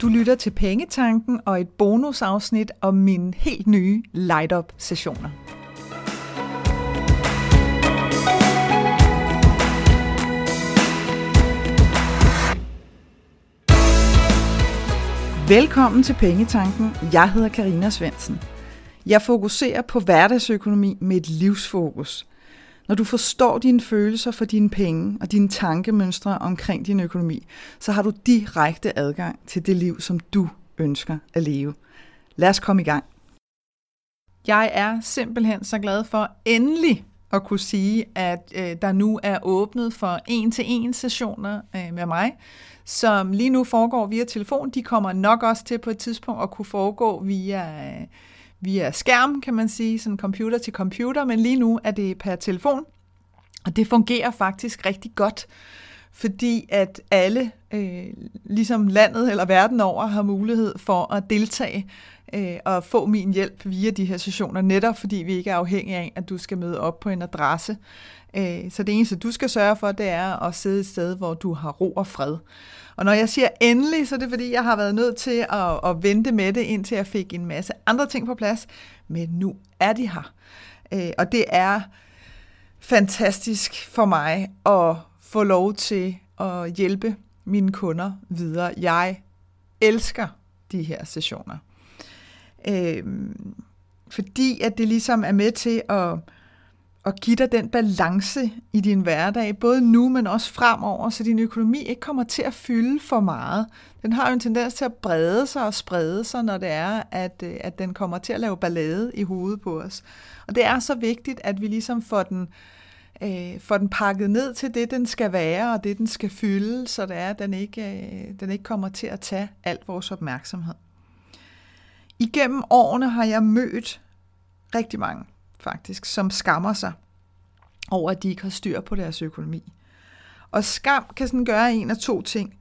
Du lytter til Pengetanken og et bonusafsnit om mine helt nye light-up-sessioner. Velkommen til Pengetanken. Jeg hedder Karina Svensen. Jeg fokuserer på hverdagsøkonomi med et livsfokus – når du forstår dine følelser for dine penge og dine tankemønstre omkring din økonomi, så har du direkte adgang til det liv, som du ønsker at leve. Lad os komme i gang. Jeg er simpelthen så glad for endelig at kunne sige, at øh, der nu er åbnet for en-til-en sessioner øh, med mig, som lige nu foregår via telefon. De kommer nok også til på et tidspunkt at kunne foregå via øh, via skærm, kan man sige, sådan computer til computer, men lige nu er det per telefon, og det fungerer faktisk rigtig godt, fordi at alle, øh, ligesom landet eller verden over, har mulighed for at deltage øh, og få min hjælp via de her sessioner, netop fordi vi ikke er afhængige af, at du skal møde op på en adresse. Øh, så det eneste, du skal sørge for, det er at sidde et sted, hvor du har ro og fred. Og når jeg siger endelig, så er det fordi, jeg har været nødt til at, at vente med det, indtil jeg fik en masse andre ting på plads. Men nu er de her. Øh, og det er fantastisk for mig at få lov til at hjælpe mine kunder videre. Jeg elsker de her sessioner. Øh, fordi at det ligesom er med til at og give dig den balance i din hverdag, både nu, men også fremover, så din økonomi ikke kommer til at fylde for meget. Den har jo en tendens til at brede sig og sprede sig, når det er, at, øh, at den kommer til at lave ballade i hovedet på os. Og det er så vigtigt, at vi ligesom får den, øh, får den pakket ned til det, den skal være, og det, den skal fylde, så det er, at den ikke, øh, den ikke kommer til at tage alt vores opmærksomhed. Igennem årene har jeg mødt rigtig mange faktisk, som skammer sig over, at de ikke har styr på deres økonomi. Og skam kan sådan gøre en af to ting.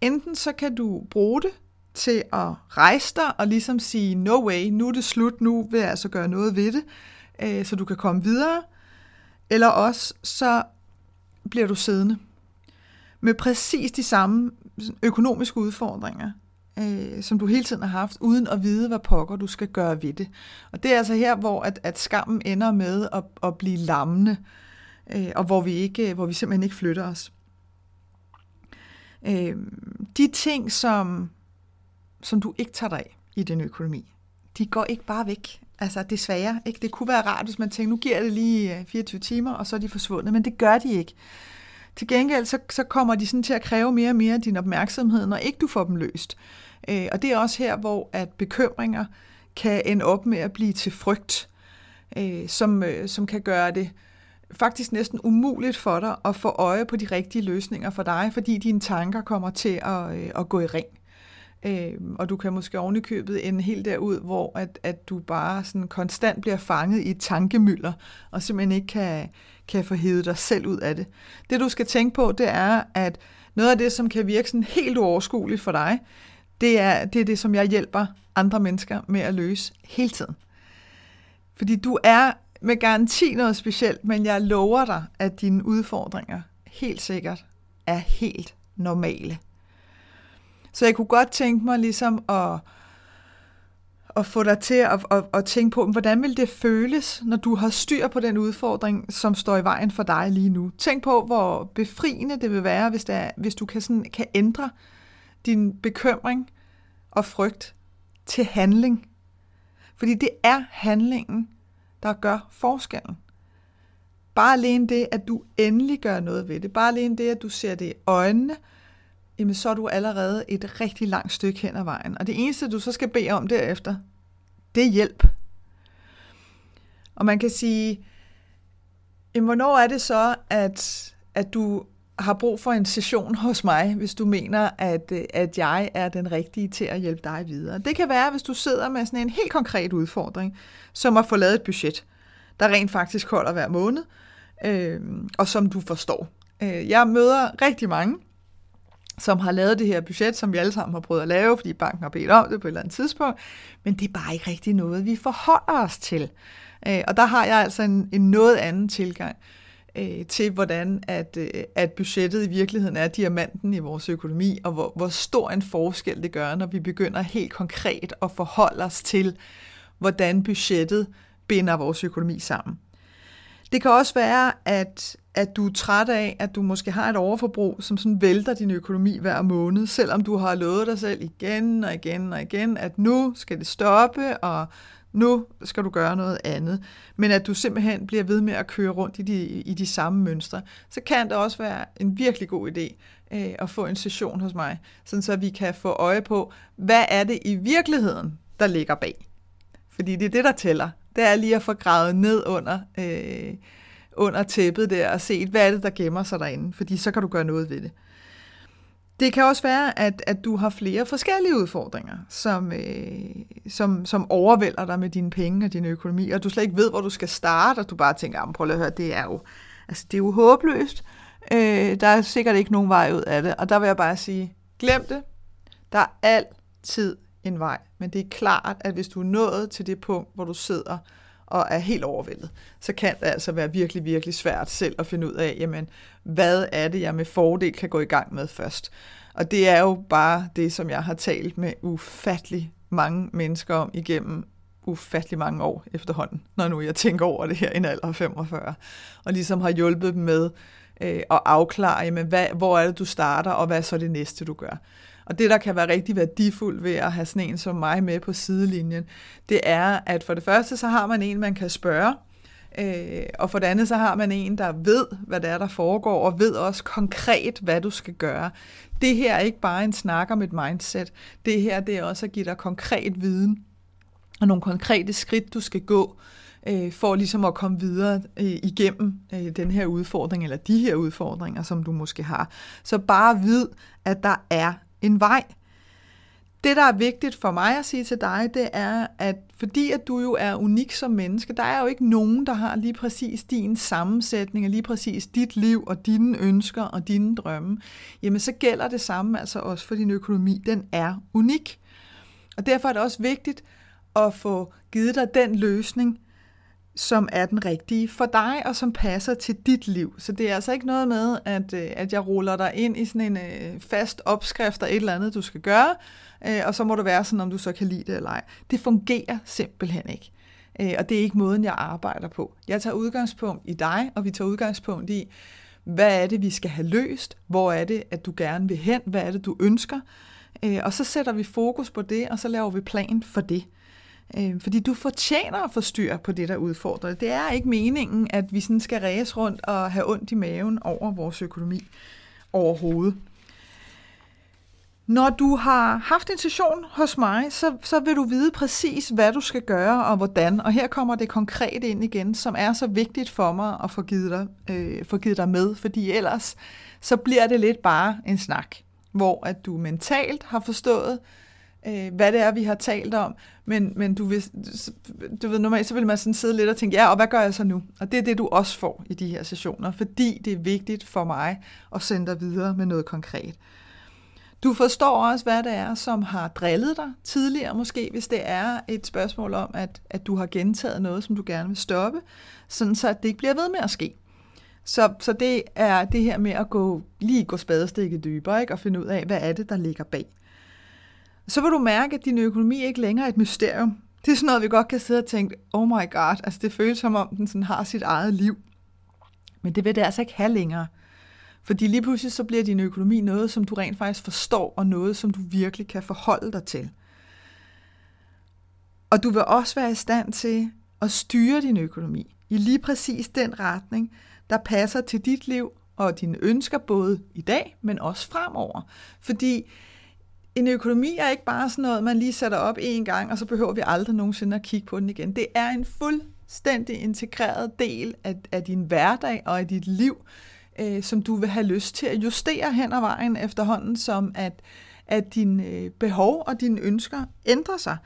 Enten så kan du bruge det til at rejse dig og ligesom sige, no way, nu er det slut, nu vil jeg altså gøre noget ved det, øh, så du kan komme videre. Eller også så bliver du siddende med præcis de samme økonomiske udfordringer, øh, som du hele tiden har haft, uden at vide, hvad pokker du skal gøre ved det. Og det er altså her, hvor at, at skammen ender med at, at blive lammende, øh, og hvor vi, ikke, hvor vi simpelthen ikke flytter os. Øh, de ting, som, som du ikke tager dig af i din økonomi, de går ikke bare væk. Altså desværre. Ikke? Det kunne være rart, hvis man tænkte, nu giver det lige øh, 24 timer, og så er de forsvundet, men det gør de ikke. Til gengæld så, så kommer de sådan til at kræve mere og mere din opmærksomhed, når ikke du får dem løst. Øh, og det er også her, hvor at bekymringer kan ende op med at blive til frygt, øh, som, øh, som kan gøre det faktisk næsten umuligt for dig at få øje på de rigtige løsninger for dig, fordi dine tanker kommer til at, øh, at gå i ring. Øh, og du kan måske ovenikøbet ende helt derud, hvor at, at du bare sådan konstant bliver fanget i et tankemylder, og simpelthen ikke kan, kan få hævet dig selv ud af det. Det du skal tænke på, det er, at noget af det, som kan virke sådan helt uoverskueligt for dig, det er, det er det, som jeg hjælper andre mennesker med at løse hele tiden. Fordi du er med garanti noget specielt, men jeg lover dig, at dine udfordringer helt sikkert er helt normale. Så jeg kunne godt tænke mig ligesom at, at få dig til at, at, at tænke på, hvordan vil det føles, når du har styr på den udfordring, som står i vejen for dig lige nu. Tænk på, hvor befriende det vil være, hvis, det er, hvis du kan, sådan, kan ændre din bekymring og frygt til handling. Fordi det er handlingen, der gør forskellen. Bare alene det, at du endelig gør noget ved det, bare alene det, at du ser det i øjnene, jamen så er du allerede et rigtig langt stykke hen ad vejen. Og det eneste, du så skal bede om derefter, det er hjælp. Og man kan sige, jamen, hvornår er det så, at, at du har brug for en session hos mig, hvis du mener, at, at jeg er den rigtige til at hjælpe dig videre. Det kan være, hvis du sidder med sådan en helt konkret udfordring, som at få lavet et budget, der rent faktisk holder hver måned, øh, og som du forstår. Øh, jeg møder rigtig mange, som har lavet det her budget, som vi alle sammen har prøvet at lave, fordi banken har bedt om det på et eller andet tidspunkt, men det er bare ikke rigtig noget, vi forholder os til. Øh, og der har jeg altså en, en noget anden tilgang. øh, til, hvordan at, øh, at budgettet i virkeligheden er diamanten i vores økonomi, og hvor, hvor stor en forskel det gør, når vi begynder helt konkret at forholde os til, hvordan budgettet binder vores økonomi sammen. Det kan også være, at, at du er træt af, at du måske har et overforbrug, som sådan vælter din økonomi hver måned, selvom du har lovet dig selv igen og igen og igen, at nu skal det stoppe, og nu skal du gøre noget andet, men at du simpelthen bliver ved med at køre rundt i de, i de samme mønstre, så kan det også være en virkelig god idé øh, at få en session hos mig, sådan så vi kan få øje på, hvad er det i virkeligheden, der ligger bag. Fordi det er det, der tæller. Det er lige at få gravet ned under, øh, under tæppet der og set, hvad er det, der gemmer sig derinde, fordi så kan du gøre noget ved det. Det kan også være, at, at du har flere forskellige udfordringer, som, øh, som, som overvælder dig med dine penge og din økonomi, og du slet ikke ved, hvor du skal starte, og du bare tænker, prøv at høre, det er jo, altså, det er jo håbløst. Øh, der er sikkert ikke nogen vej ud af det, og der vil jeg bare sige, glem det. Der er altid en vej, men det er klart, at hvis du er nået til det punkt, hvor du sidder og er helt overvældet, så kan det altså være virkelig, virkelig svært selv at finde ud af, jamen, hvad er det, jeg med fordel kan gå i gang med først. Og det er jo bare det, som jeg har talt med ufattelig mange mennesker om igennem ufattelig mange år efterhånden, når nu jeg tænker over det her i en alder af 45, og ligesom har hjulpet dem med øh, at afklare, jamen, hvad, hvor er det, du starter, og hvad er så det næste, du gør. Og det, der kan være rigtig værdifuldt ved at have sådan en som mig med på sidelinjen, det er, at for det første, så har man en, man kan spørge, øh, og for det andet, så har man en, der ved, hvad det er, der foregår, og ved også konkret, hvad du skal gøre. Det her er ikke bare en snak om et mindset. Det her, det er også at give dig konkret viden, og nogle konkrete skridt, du skal gå, øh, for ligesom at komme videre øh, igennem øh, den her udfordring, eller de her udfordringer, som du måske har. Så bare vid, at der er en vej. Det, der er vigtigt for mig at sige til dig, det er, at fordi at du jo er unik som menneske, der er jo ikke nogen, der har lige præcis din sammensætning, og lige præcis dit liv, og dine ønsker og dine drømme, jamen så gælder det samme altså også for din økonomi. Den er unik. Og derfor er det også vigtigt at få givet dig den løsning, som er den rigtige for dig, og som passer til dit liv. Så det er altså ikke noget med, at, øh, at jeg ruller dig ind i sådan en øh, fast opskrift og et eller andet, du skal gøre, øh, og så må du være sådan, om du så kan lide det eller ej. Det fungerer simpelthen ikke. Øh, og det er ikke måden, jeg arbejder på. Jeg tager udgangspunkt i dig, og vi tager udgangspunkt i, hvad er det, vi skal have løst? Hvor er det, at du gerne vil hen? Hvad er det, du ønsker? Øh, og så sætter vi fokus på det, og så laver vi plan for det. Øh, fordi du fortjener at få styr på det, der udfordrer Det er ikke meningen, at vi sådan skal ræse rundt og have ondt i maven over vores økonomi overhovedet. Når du har haft en session hos mig, så, så vil du vide præcis, hvad du skal gøre og hvordan. Og her kommer det konkret ind igen, som er så vigtigt for mig at få givet dig, øh, få givet dig med, fordi ellers så bliver det lidt bare en snak, hvor at du mentalt har forstået, øh, hvad det er, vi har talt om. Men, men du, vil, du ved, normalt så vil man sådan sidde lidt og tænke, ja, og hvad gør jeg så nu? Og det er det, du også får i de her sessioner, fordi det er vigtigt for mig at sende dig videre med noget konkret. Du forstår også, hvad det er, som har drillet dig tidligere, måske hvis det er et spørgsmål om, at, at du har gentaget noget, som du gerne vil stoppe, sådan så det ikke bliver ved med at ske. Så, så det er det her med at gå, lige gå spadestikket dybere ikke? og finde ud af, hvad er det, der ligger bag så vil du mærke, at din økonomi ikke længere er et mysterium. Det er sådan noget, vi godt kan sidde og tænke, oh my god, altså det føles som om, den sådan har sit eget liv. Men det vil det altså ikke have længere. Fordi lige pludselig så bliver din økonomi noget, som du rent faktisk forstår, og noget, som du virkelig kan forholde dig til. Og du vil også være i stand til at styre din økonomi i lige præcis den retning, der passer til dit liv og dine ønsker, både i dag, men også fremover. Fordi en økonomi er ikke bare sådan noget, man lige sætter op en gang, og så behøver vi aldrig nogensinde at kigge på den igen. Det er en fuldstændig integreret del af, af din hverdag og af dit liv, øh, som du vil have lyst til at justere hen ad vejen efterhånden, som at, at dine øh, behov og dine ønsker ændrer sig.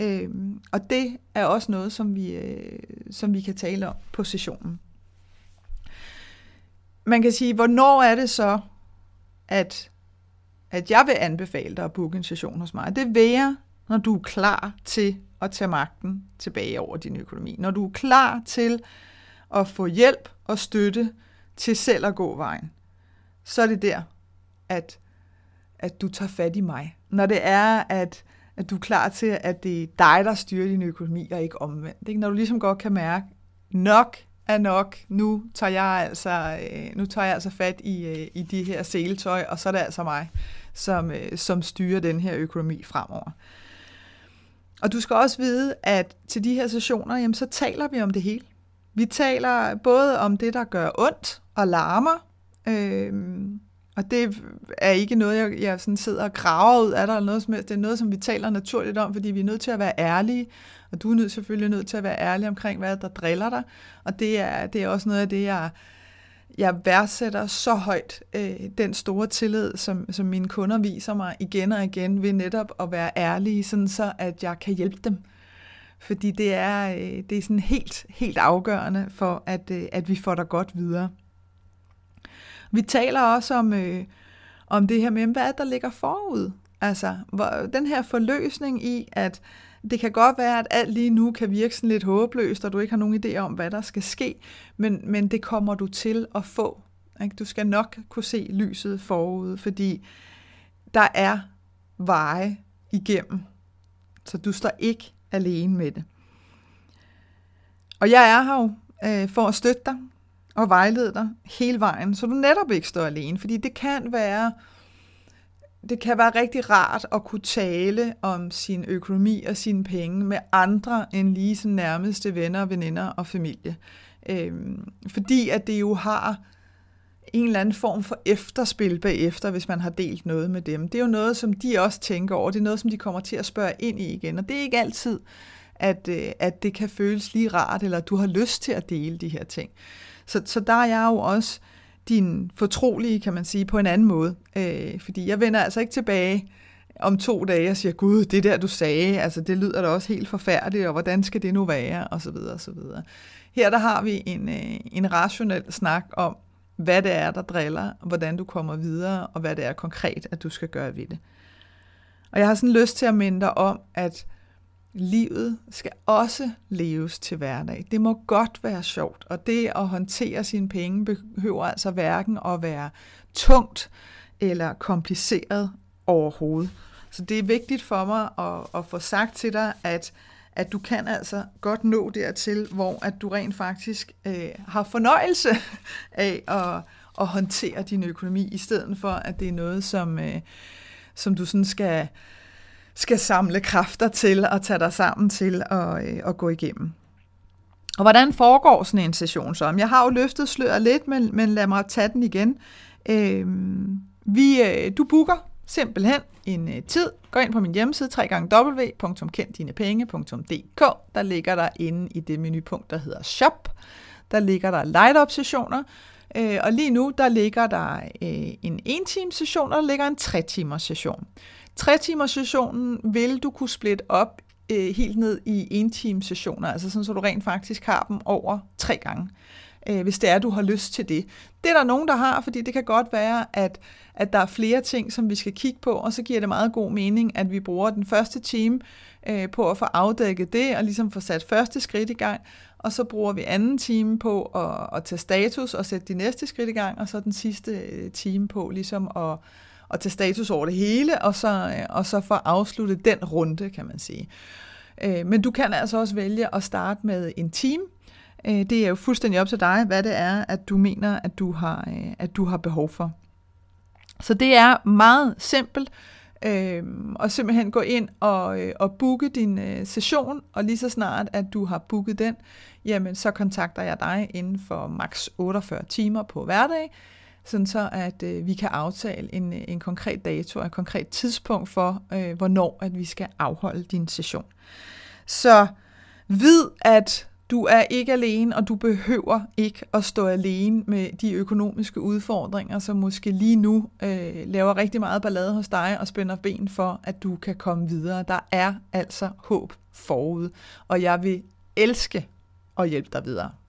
Øh, og det er også noget, som vi, øh, som vi kan tale om på sessionen. Man kan sige, hvornår er det så, at at jeg vil anbefale dig at booke en session hos mig, det vil jeg, når du er klar til at tage magten tilbage over din økonomi. Når du er klar til at få hjælp og støtte til selv at gå vejen, så er det der, at, at du tager fat i mig. Når det er, at, at du er klar til, at det er dig, der styrer din økonomi, og ikke omvendt. Ikke? Når du ligesom godt kan mærke, nok er nok, nu tager jeg altså, øh, nu tager jeg altså fat i, øh, i de her seletøj, og så er det altså mig, som, øh, som styrer den her økonomi fremover. Og du skal også vide, at til de her sessioner, jamen, så taler vi om det hele. Vi taler både om det, der gør ondt og larmer, øh, og det er ikke noget, jeg, jeg sådan sidder og graver ud af dig, eller noget som helst. Det er noget, som vi taler naturligt om, fordi vi er nødt til at være ærlige, og du er nødt, selvfølgelig nødt til at være ærlig omkring, hvad der driller dig. Og det er, det er også noget af det, jeg, jeg værdsætter så højt, øh, den store tillid, som, som mine kunder viser mig igen og igen, ved netop at være ærlige, sådan så at jeg kan hjælpe dem. Fordi det er, øh, det er sådan helt, helt afgørende for, at, øh, at vi får dig godt videre. Vi taler også om, øh, om det her med, hvad der ligger forud. Altså, hvor, den her forløsning i, at det kan godt være, at alt lige nu kan virke sådan lidt håbløst, og du ikke har nogen idé om, hvad der skal ske, men, men det kommer du til at få. Ikke? Du skal nok kunne se lyset forude, fordi der er veje igennem, så du står ikke alene med det. Og jeg er her jo øh, for at støtte dig og vejlede dig hele vejen, så du netop ikke står alene. Fordi det kan være, det kan være rigtig rart at kunne tale om sin økonomi og sine penge med andre end lige sin nærmeste venner, veninder og familie. Øhm, fordi at det jo har en eller anden form for efterspil bagefter, hvis man har delt noget med dem. Det er jo noget, som de også tænker over. Det er noget, som de kommer til at spørge ind i igen. Og det er ikke altid, at, øh, at det kan føles lige rart, eller at du har lyst til at dele de her ting. Så, så der er jeg jo også din fortrolige, kan man sige, på en anden måde. Øh, fordi jeg vender altså ikke tilbage om to dage og siger, gud, det der du sagde, altså det lyder da også helt forfærdeligt, og hvordan skal det nu være, og så videre, og så videre. Her der har vi en, øh, en rationel snak om, hvad det er, der driller, hvordan du kommer videre, og hvad det er konkret, at du skal gøre ved det. Og jeg har sådan lyst til at minde dig om, at livet skal også leves til hverdag. Det må godt være sjovt, og det at håndtere sine penge behøver altså hverken at være tungt eller kompliceret overhovedet. Så det er vigtigt for mig at, at få sagt til dig, at, at du kan altså godt nå dertil, hvor at du rent faktisk øh, har fornøjelse af at, at håndtere din økonomi, i stedet for at det er noget, som, øh, som du sådan skal skal samle kræfter til og tage dig sammen til at, øh, at gå igennem. Og hvordan foregår sådan en session så? Jeg har jo løftet sløret lidt, men, men lad mig tage den igen. Øh, vi, øh, du booker simpelthen en øh, tid. Gå ind på min hjemmeside www.kenddinepenge.dk. Der ligger der inde i det menupunkt, der hedder Shop. Der ligger der light-up sessioner. Øh, og lige nu, der ligger der øh, en 1 session, og der ligger en 3 timers session. Tre timers sessionen vil du kunne splitte op øh, helt ned i en time sessioner, altså sådan, så du rent faktisk har dem over tre gange, øh, hvis det er, du har lyst til det. Det er der nogen, der har, fordi det kan godt være, at, at der er flere ting, som vi skal kigge på, og så giver det meget god mening, at vi bruger den første time øh, på at få afdækket det, og ligesom få sat første skridt i gang, og så bruger vi anden time på at, at tage status og sætte de næste skridt i gang, og så den sidste øh, time på ligesom at at tage status over det hele, og så, øh, og så få afsluttet den runde, kan man sige. Øh, men du kan altså også vælge at starte med en team. Øh, det er jo fuldstændig op til dig, hvad det er, at du mener, at du har, at du har behov for. Så det er meget simpelt øh, at simpelthen gå ind og, og booke din øh, session, og lige så snart, at du har booket den, jamen så kontakter jeg dig inden for maks 48 timer på hverdag, sådan så at øh, vi kan aftale en, øh, en konkret dato og et konkret tidspunkt for, øh, hvornår at vi skal afholde din session. Så vid, at du er ikke alene, og du behøver ikke at stå alene med de økonomiske udfordringer, som måske lige nu øh, laver rigtig meget ballade hos dig og spænder ben for, at du kan komme videre. Der er altså håb forud, og jeg vil elske at hjælpe dig videre.